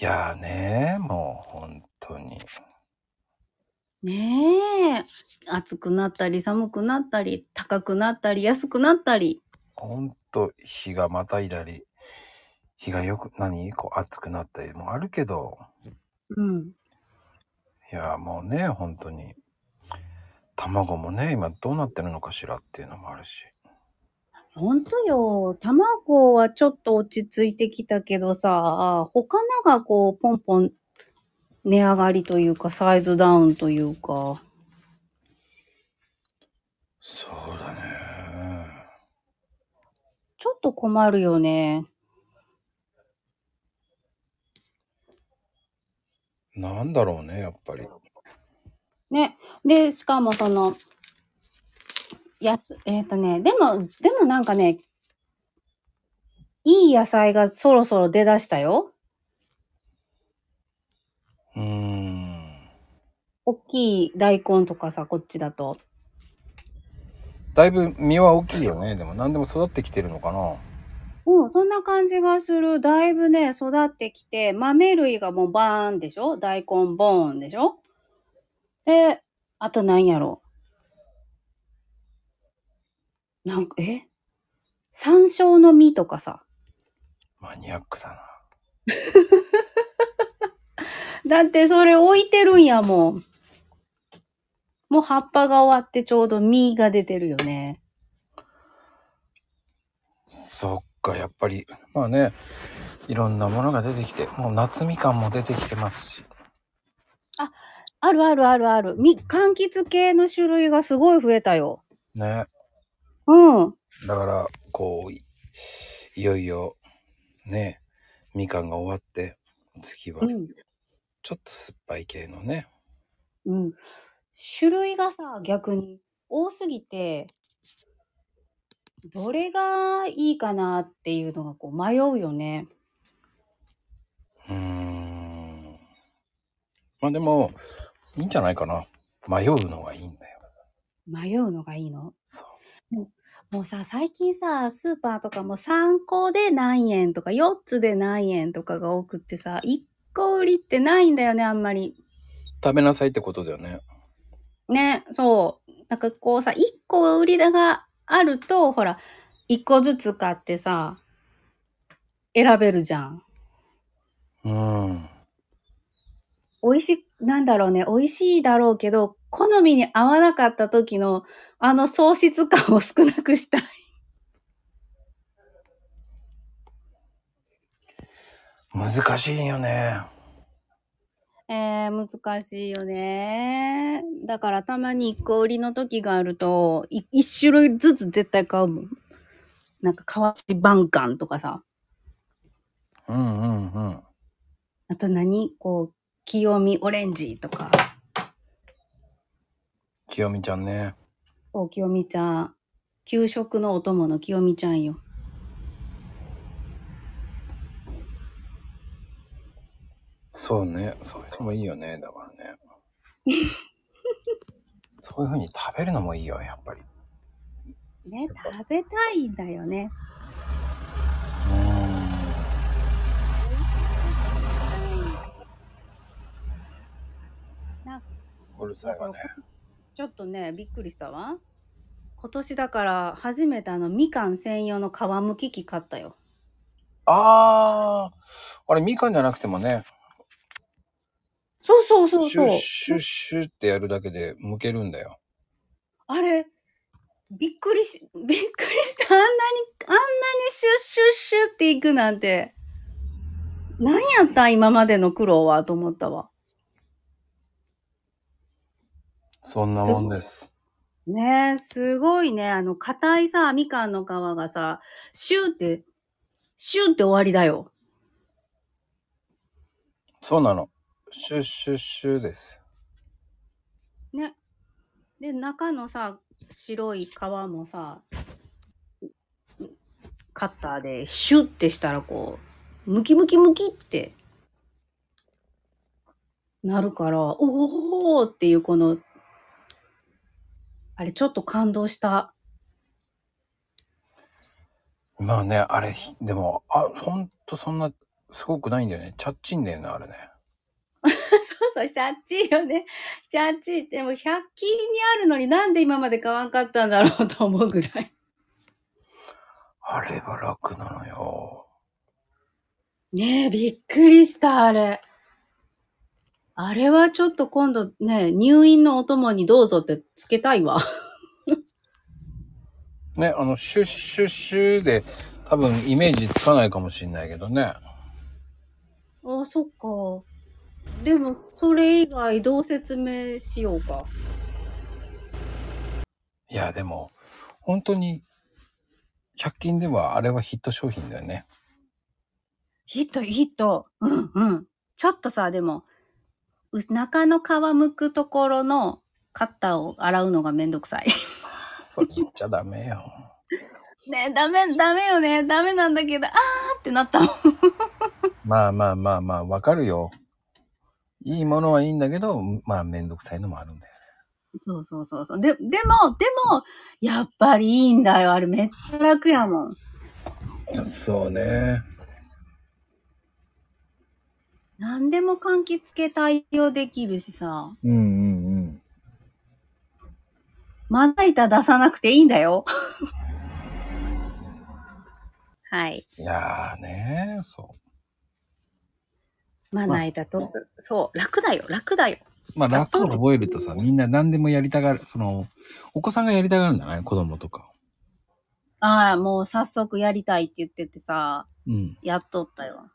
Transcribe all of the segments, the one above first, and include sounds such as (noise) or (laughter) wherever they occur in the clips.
いやーねもう本当に。ねえ。暑くなったり寒くなったり、高くなったり安くなったり。ほんと日がまたいだり、日がよく、何？こう暑くなったりもあるけど、うん。いやーもうね、本当に。卵もね、今どうなってるのかしらっていうのもあるし。ほんとよ。卵はちょっと落ち着いてきたけどさ、他のがこう、ポンポン値上がりというか、サイズダウンというか。そうだね。ちょっと困るよね。なんだろうね、やっぱり。ね。で、しかもその、やす、えっ、とね、でも、でもなんかね、いい野菜がそろそろ出だしたよ。うーん。大きい大根とかさ、こっちだと。だいぶ実は大きいよね。でも何でも育ってきてるのかな。うん、そんな感じがする。だいぶね、育ってきて、豆類がもうバーンでしょ？大根ボーンでしょ？で、あと何やろ？なんか、え？山椒の実とかさ。マニアックだな。(laughs) だってそれ置いてるんやもん。もう葉っぱが終わってちょうど実が出てるよね。そっか、やっぱり。まあね、いろんなものが出てきて、もう夏みかんも出てきてますし。あるあるあるある。み、柑橘系の種類がすごい増えたよ。ね。うん。だから、こう、いいよいよ、ね、みかんが終わって、次は、うん。ちょっと酸っぱい系のね。うん。種類がさ、逆に多すぎて、どれがいいかなっていうのがこう迷うよね。うーん。まあでも、いいんじゃないかな。迷うのがいいんだよ。迷うのがいいの？そう。もうさ、最近さ、スーパーとかも3個で何円とか4つで何円とかが多くってさ、1個売りってないんだよね、あんまり。食べなさいってことだよね。ね、そう。なんかこうさ、1個売りだがあると、ほら、1個ずつ買ってさ、選べるじゃん。うん。美味しい、なんだろうね、美味しいだろうけど、好みに合わなかった時の、あの喪失感を少なくしたい。難しいよね。えー、難しいよね。だからたまに一個売りの時があると、い一種類ずつ絶対買うもん。なんか、河内晩柑とかさ。うんうんうん。あと何？こう、清見オレンジとか。清美ちゃんね。お清美ちゃん。給食のお供の清美ちゃんよ。そうね。そういうのもいいよね。だからね。(laughs) そういう風に食べるのもいいよ、やっぱり。ね、食べたいんだよね。なうるさいわね。ちょっとね、びっくりしたわ。今年だから初めてあのみかん専用の皮むき器買ったよ。あー。あれ、みかんじゃなくてもね、そうそうそうそうシュッ。シュッシュッってやるだけで剥けるんだよ。あれ、びっくりし、びっくりした。あんなに、あんなにシュッシュッシュッっていくなんて。何やったん今までの苦労はと思ったわ。そんなもんです。ねえ、すごいね。あの、硬いさ、みかんの皮がさ、シューって、シューって終わりだよ。そうなの。シュッシュッシュです。ね。で、中のさ、白い皮もさ、カッターでシュッてしたらこう、ムキムキムキってなるから、おおっていうこの、あれちょっと感動した。まあね、あれ、ひでも、あ、ほんとそんな、すごくないんだよね。チャッチンだよね、あれね。(laughs) そうそう、シャッチーよね。シャッチーってもう100均にあるのになんで今まで買わんかったんだろうと思うぐらい。あれは楽なのよ。ねえ、びっくりした、あれ。あれはちょっと今度ね、入院のお供にどうぞってつけたいわ。(laughs) ね、あの、シュッシュッシュで多分イメージつかないかもしれないけどね。あ、そっか。でも、それ以外どう説明しようか。いや、でも、本当に、100均ではあれはヒット商品だよね。ヒット、ヒット。うんうん。ちょっとさ、でも、う中の皮むくところのカッターを洗うのがめんどくさい。それ言っちゃダメよ。(laughs) ねえ、ダメ、ダメよね。ダメなんだけど、あーってなったもん。(laughs) まあまあまあまあ、わかるよ。いいものはいいんだけど、まあめんどくさいのもあるんだよ。そうそうそうそう。で、でも、でも、やっぱりいいんだよ。あれめっちゃ楽やもん。そうね。何でも柑橘系対応できるしさ。うんうんうん。まな板出さなくていいんだよ。(laughs) はい。いやーねそまな板と、そう、楽だよ、楽だよ。う。まあ楽を覚えるとさ、みんな何でもやりたがる、その、お子さんがやりたがるんじゃない？子供とか。ああ、もう早速やりたいって言っててさ、うん。やっとったよ。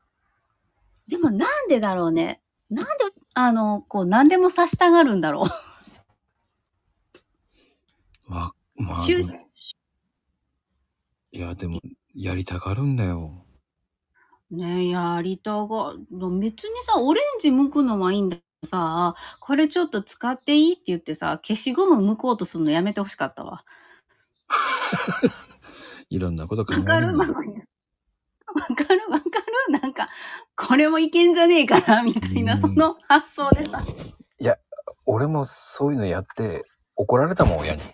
でもなんでだろうね。なんで、あの、こう、何でもさしたがるんだろ (laughs) わ、まう。あ、いや、でも、やりたがるんだよ。ねえ、やりたが、別にさ、オレンジ剥くのはいいんだけどさ、これちょっと使っていいって言ってさ、消しゴム剥こうとするのやめてほしかったわ。(laughs) いろんなこと考えわかるわかるわかるわかる (laughs) なんか、これもいけんじゃねえかなみたいな、うんその発想でさ。俺もそういうのやって怒られたもん、親に。(laughs)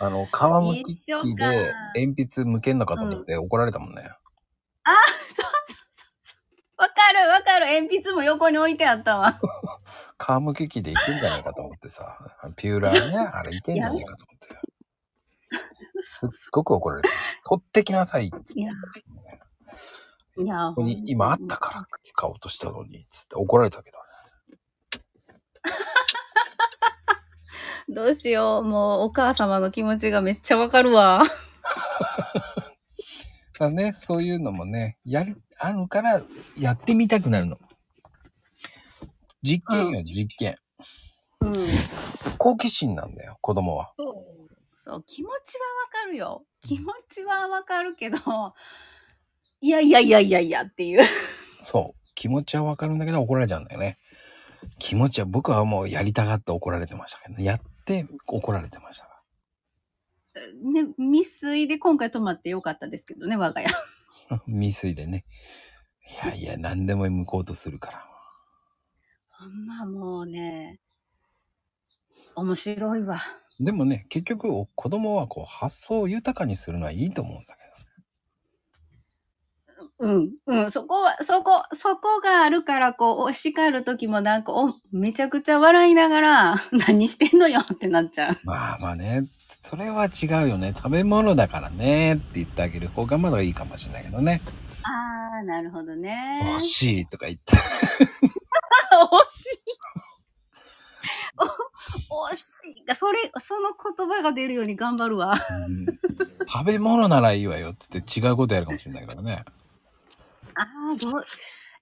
あの、皮むき器で鉛筆向けんのかと思って怒られたもんね。そうそうそう。わかるわかる。鉛筆も横に置いてあったわ。(laughs) 皮むき器でいけんじゃないかと思ってさ。ピューラーね、あれいけんじゃないかと思って。すっごく怒られた。取ってきなさいっていや、いや、ここに今あったから使おうとしたのに、つって怒られたけどね。どうしよう。もうお母様の気持ちがめっちゃわかるわ。だね、そういうのもね、やり、あるから、やってみたくなるの。実験よ、実験。うん。好奇心なんだよ、子供は。そう、気持ちはわかるよ。気持ちはわかるけど、いやいやいやいやいやっていう。そう。気持ちはわかるんだけど怒られちゃうんだよね。気持ちは、僕はもうやりたがって怒られてましたけどね。やって怒られてましたかね、未遂で今回泊まってよかったですけどね、我が家。ら。(laughs) 未遂でね。いやいや、何でも向こうとするから。ほんまもうね、面白いわ。でもね、結局、子供はこう、発想を豊かにするのはいいと思うんだけうん、うん、そこは、そこ、そこがあるから、こう、お叱る時もなんか、お、めちゃくちゃ笑いながら、(laughs) 何してんのよってなっちゃう。ど。まあまあね、それは違うよね。食べ物だからねって言ってあげる方がまだいいかもしれないけどね。あー、なるほどね。欲しいとか言って。(laughs) 惜しい。(laughs) お惜しい。それ、その言葉が出るように頑張るわ。うん食べ物ならいいわよっつって違うことやるかもしれないからね。ああ、どう、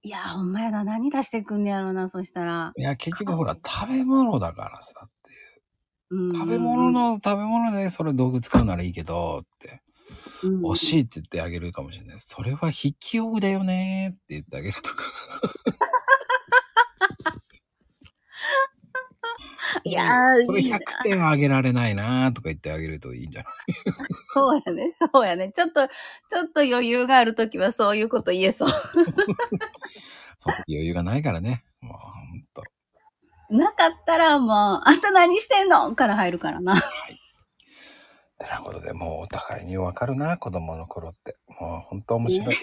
いや、ほんまやな。何出してくんねやろな、そしたら。いや、結局ほら、食べ物だからさっていう。うん食べ物、の、食べ物でそれ道具使うならいいけど、って。うん惜しいって言ってあげるかもしれない。それは筆記用具だよねって言ってあげるとか。いやーそれいいな100点あげられないなとか言ってあげるといいんじゃない？そうやね、そうやね。ちょっと、ちょっと余裕があるときはそういうこと言えそう。その余裕がないからね。もうほんと。なかったらもう、あんた何してんの？から入るからな。てなことでもうお互いにわかるな、子供の頃って。もう本当面白い。